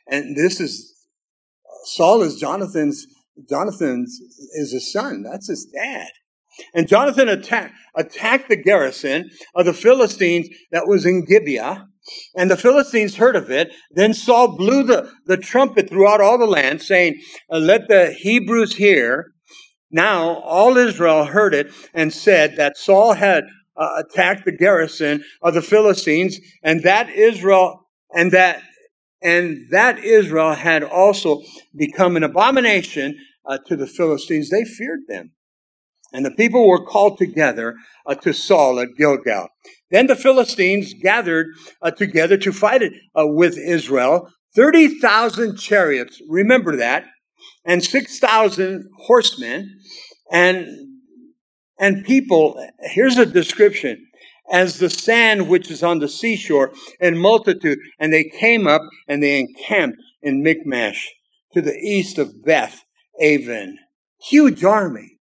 And this is Saul is Jonathan's Jonathan's is his son. That's his dad. And Jonathan attacked, attacked the garrison of the Philistines that was in Gibeah. And the Philistines heard of it. Then Saul blew the, the trumpet throughout all the land, saying, Let the Hebrews hear. Now all Israel heard it and said that Saul had uh, attacked the garrison of the Philistines, and that Israel, and that and that Israel had also become an abomination uh, to the Philistines. They feared them. And the people were called together uh, to Saul at Gilgal. Then the Philistines gathered uh, together to fight uh, with Israel. 30,000 chariots, remember that, and 6,000 horsemen, and, and people. Here's a description as the sand which is on the seashore in multitude. And they came up and they encamped in Michmash to the east of Beth Aven. Huge army.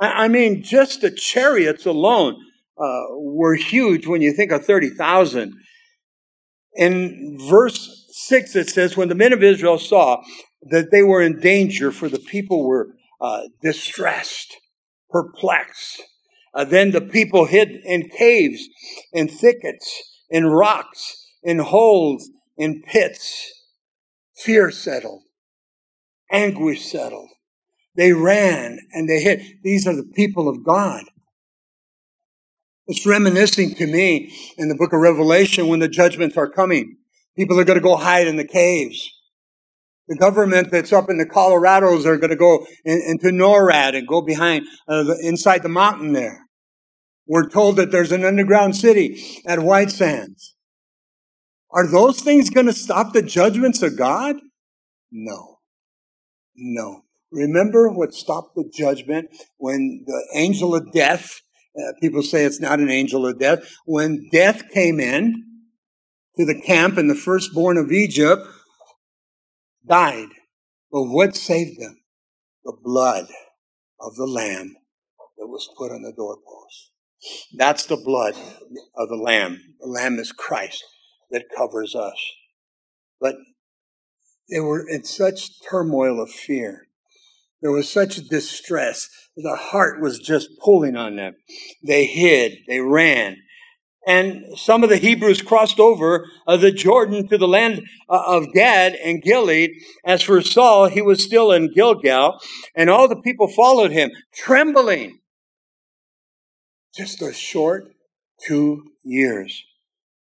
I, I mean, just the chariots alone uh, were huge when you think of 30,000. In verse 6, it says, When the men of Israel saw that they were in danger, for the people were uh, distressed, perplexed, uh, then the people hid in caves, in thickets, in rocks, in holes, in pits. Fear settled. Anguish settled. They ran and they hid. These are the people of God. It's reminiscing to me in the book of Revelation when the judgments are coming. People are going to go hide in the caves. The government that's up in the Colorados are going to go in, into NORAD and go behind, uh, the, inside the mountain there. We're told that there's an underground city at White Sands. Are those things going to stop the judgments of God? No. No. Remember what stopped the judgment when the angel of death, uh, people say it's not an angel of death, when death came in to the camp and the firstborn of Egypt died. But what saved them? The blood of the lamb that was put on the doorpost. That's the blood of the lamb. The lamb is Christ that covers us. But they were in such turmoil of fear. There was such distress. The heart was just pulling on them. They hid. They ran. And some of the Hebrews crossed over uh, the Jordan to the land uh, of Gad and Gilead. As for Saul, he was still in Gilgal, and all the people followed him, trembling. Just a short two years.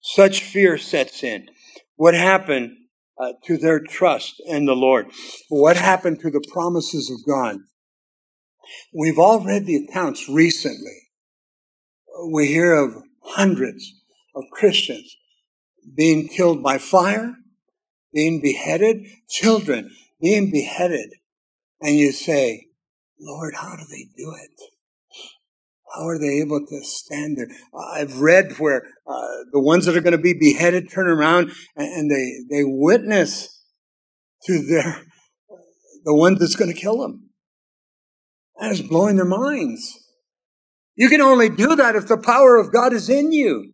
Such fear sets in. What happened uh, to their trust in the Lord? What happened to the promises of God? We've all read the accounts recently. We hear of hundreds of Christians being killed by fire, being beheaded, children being beheaded. And you say, Lord, how do they do it? How are they able to stand there? I've read where uh, the ones that are going to be beheaded turn around and, and they, they witness to their, the one that's going to kill them. That is blowing their minds. You can only do that if the power of God is in you.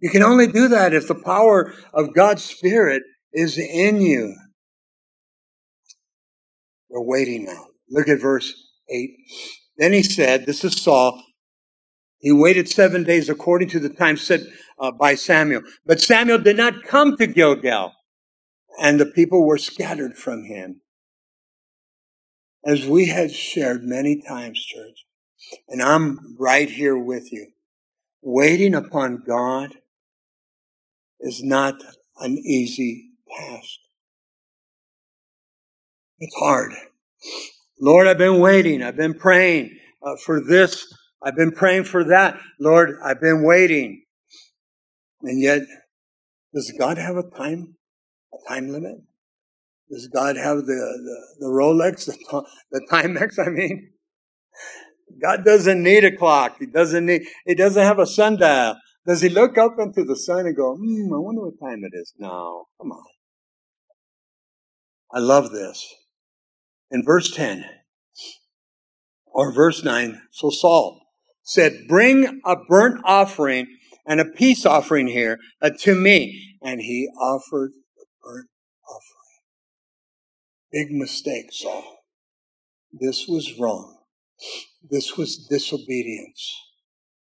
You can only do that if the power of God's Spirit is in you. We're waiting now. Look at verse 8. Then he said, This is Saul. He waited seven days according to the time set uh, by Samuel. But Samuel did not come to Gilgal, and the people were scattered from him. As we have shared many times, church, and I'm right here with you. Waiting upon God is not an easy task. It's hard. Lord, I've been waiting. I've been praying uh, for this. I've been praying for that. Lord, I've been waiting. And yet, does God have a time, a time limit? Does God have the, the, the Rolex, the, the Timex, I mean? God doesn't need a clock. He doesn't need, he doesn't have a sundial. Does he look up into the sun and go, hmm, I wonder what time it is? No, come on. I love this. In verse 10, or verse 9, so Saul said, Bring a burnt offering and a peace offering here uh, to me. And he offered the burnt offering. Big mistake, Saul. This was wrong. This was disobedience.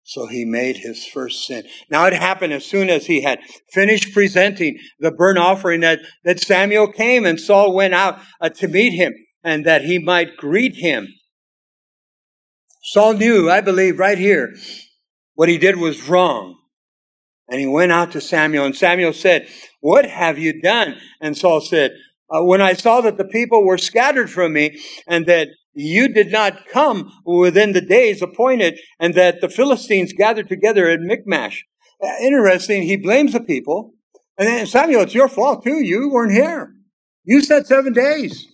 So he made his first sin. Now it happened as soon as he had finished presenting the burnt offering that, that Samuel came and Saul went out uh, to meet him and that he might greet him. Saul knew, I believe, right here, what he did was wrong. And he went out to Samuel and Samuel said, what have you done? And Saul said, uh, when I saw that the people were scattered from me and that you did not come within the days appointed, and that the Philistines gathered together at Michmash. Uh, interesting, he blames the people. And then, Samuel, it's your fault too. You weren't here. You said seven days.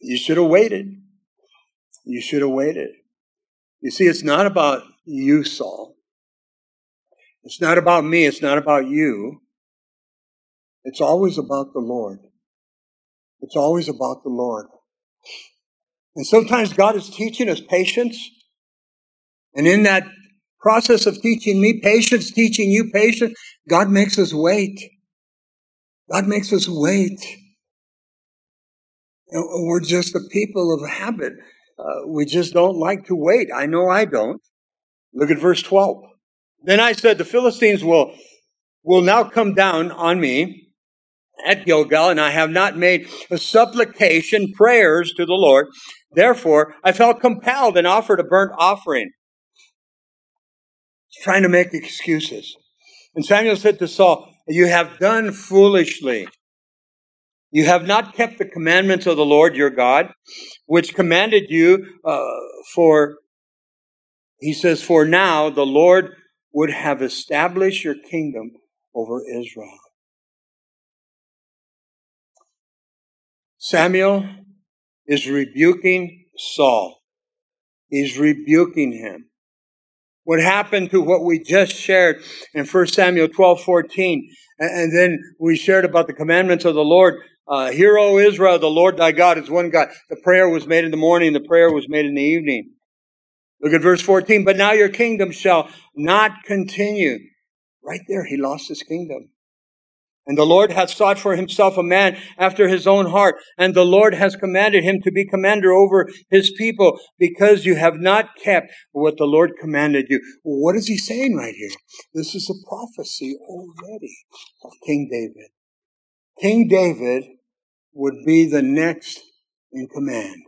you should have waited. You should have waited. You see, it's not about you, Saul. It's not about me. It's not about you. It's always about the Lord. It's always about the Lord. And sometimes God is teaching us patience. And in that process of teaching me patience, teaching you patience, God makes us wait. God makes us wait. We're just a people of habit. Uh, we just don't like to wait. I know I don't. Look at verse 12. Then I said, the Philistines will, will now come down on me at Gilgal, and I have not made a supplication, prayers to the Lord. Therefore, I felt compelled and offered a burnt offering. Trying to make excuses. And Samuel said to Saul, You have done foolishly. You have not kept the commandments of the Lord your God, which commanded you uh, for, he says, for now the Lord would have established your kingdom over Israel. Samuel is rebuking Saul. He's rebuking him. What happened to what we just shared in 1 Samuel 12, 14, and then we shared about the commandments of the Lord. Uh, Hear, O Israel, the Lord thy God is one God. The prayer was made in the morning, the prayer was made in the evening. Look at verse 14. But now your kingdom shall not continue. Right there, he lost his kingdom. And the Lord hath sought for himself a man after his own heart, and the Lord has commanded him to be commander over his people, because you have not kept what the Lord commanded you. What is he saying right here? This is a prophecy already of King David. King David would be the next in command,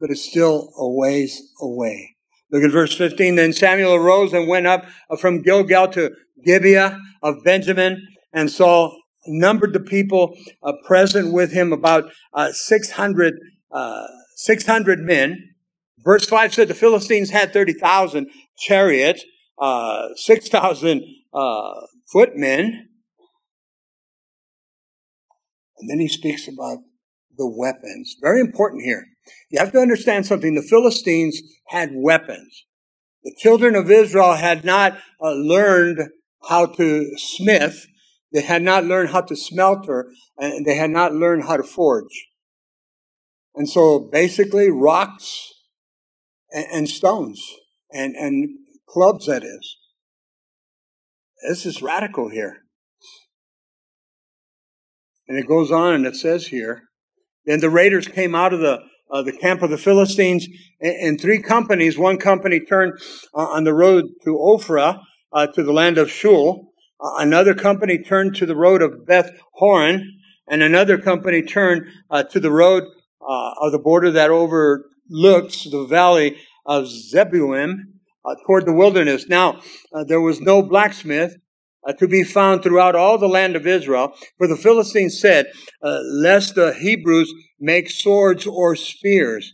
but it's still a ways away. Look at verse 15. Then Samuel arose and went up from Gilgal to Gibeah of Benjamin and Saul numbered the people uh, present with him about uh, 600, uh, 600 men. Verse 5 said the Philistines had 30,000 chariots, uh, 6,000 uh, footmen. And then he speaks about the weapons. Very important here. You have to understand something. The Philistines had weapons. The children of Israel had not uh, learned how to smith they had not learned how to smelter and they had not learned how to forge. And so basically rocks and, and stones and, and clubs, that is. This is radical here. And it goes on and it says here, then the raiders came out of the uh, the camp of the Philistines in, in, three companies. One company turned uh, on the road to Ophrah, uh, to the land of Shual. Uh, another company turned to the road of Beth Horon, and another company turned uh, to the road uh, of the border that overlooks the valley of Zebulun uh, toward the wilderness. Now, uh, there was no blacksmith uh, to be found throughout all the land of Israel, for the Philistines said, lest the Hebrews make swords or spears.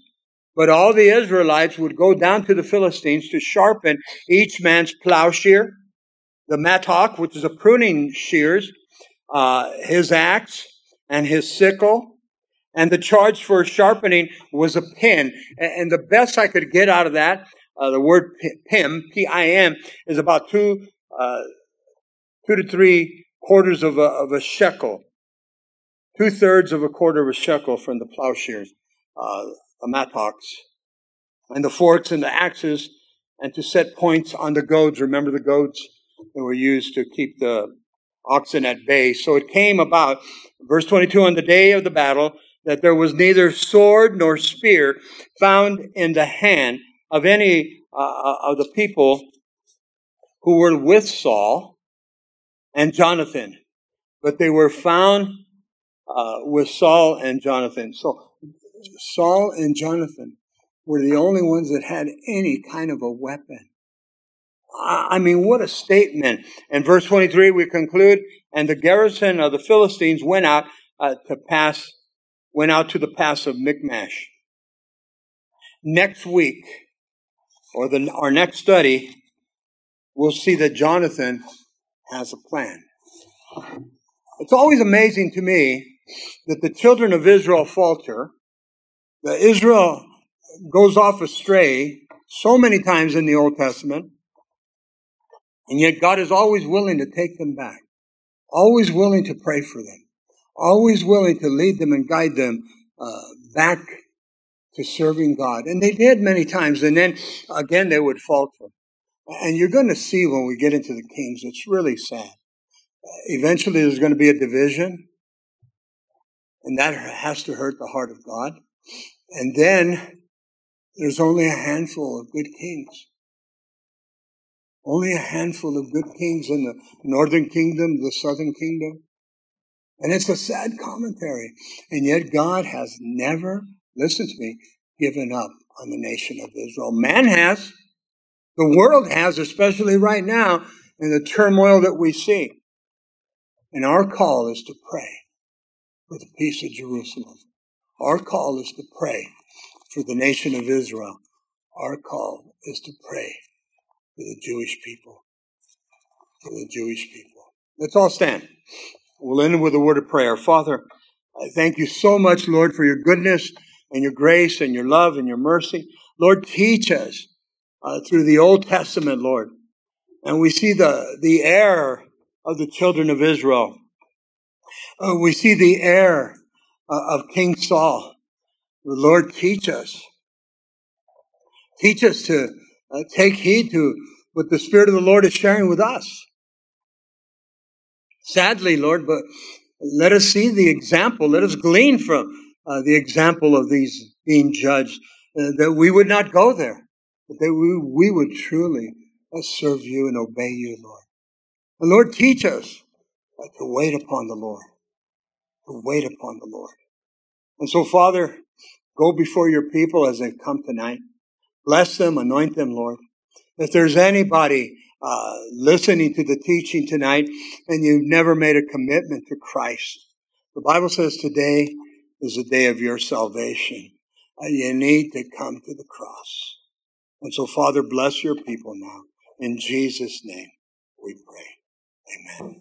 But all the Israelites would go down to the Philistines to sharpen each man's plowshare the mattock, which is a pruning shears, uh, his axe, and his sickle. And the charge for sharpening was a pim. And the best I could get out of that, uh, the word pim, P-I-M, is about two, uh, two to three quarters of a, of a shekel. Two thirds of a quarter of a shekel from the plowshares, uh, the mattocks. And the forks and the axes, and to set points on the goads. Remember the goads? That were used to keep the oxen at bay. So it came about, verse 22, on the day of the battle, that there was neither sword nor spear found in the hand of any uh, uh, of the people who were with Saul and Jonathan, but they were found uh, with Saul and Jonathan. So Saul and Jonathan were the only ones that had any kind of a weapon. I mean, what a statement. In verse 23, we conclude, and the garrison of the Philistines went out uh, to pass, went out to the pass of Michmash. Next week, or the, our next study, we'll see that Jonathan has a plan. It's always amazing to me that the children of Israel falter, that Israel goes off astray so many times in the Old Testament, and yet God is always willing to take them back, always willing to pray for them, always willing to lead them and guide them uh, back to serving God. And they did many times. And then again, they would falter. And you're going to see when we get into the Kings, it's really sad. Eventually, there's going to be a division, and that has to hurt the heart of God. And then there's only a handful of good kings. Only a handful of good kings in the northern kingdom, the southern kingdom. And it's a sad commentary. And yet God has never, listen to me, given up on the nation of Israel. Man has. The world has, especially right now in the turmoil that we see. And our call is to pray for the peace of Jerusalem. Our call is to pray for the nation of Israel. Our call is to pray for the Jewish people. For the Jewish people. Let's all stand. We'll end with a word of prayer. Father, I thank you so much, Lord, for your goodness and your grace and your love and your mercy. Lord, teach us uh, through the Old Testament, Lord. And we see the, the heir of the children of Israel. Uh, we see the heir uh, of King Saul. Lord, teach us. Teach us to uh, take heed to what the Spirit of the Lord is sharing with us. Sadly, Lord, but let us see the example. Let us glean from uh, the example of these being judged, uh, that we would not go there, but that we, we would truly uh, serve you and obey you, Lord. And Lord, teach us uh, to wait upon the Lord, to wait upon the Lord. And so, Father, go before your people as they come tonight. Bless them, anoint them, Lord. If there's anybody uh, listening to the teaching tonight and you've never made a commitment to Christ, the Bible says today is the day of your salvation. Uh, you need to come to the cross. And so, Father, bless your people now. In Jesus' name we pray. Amen.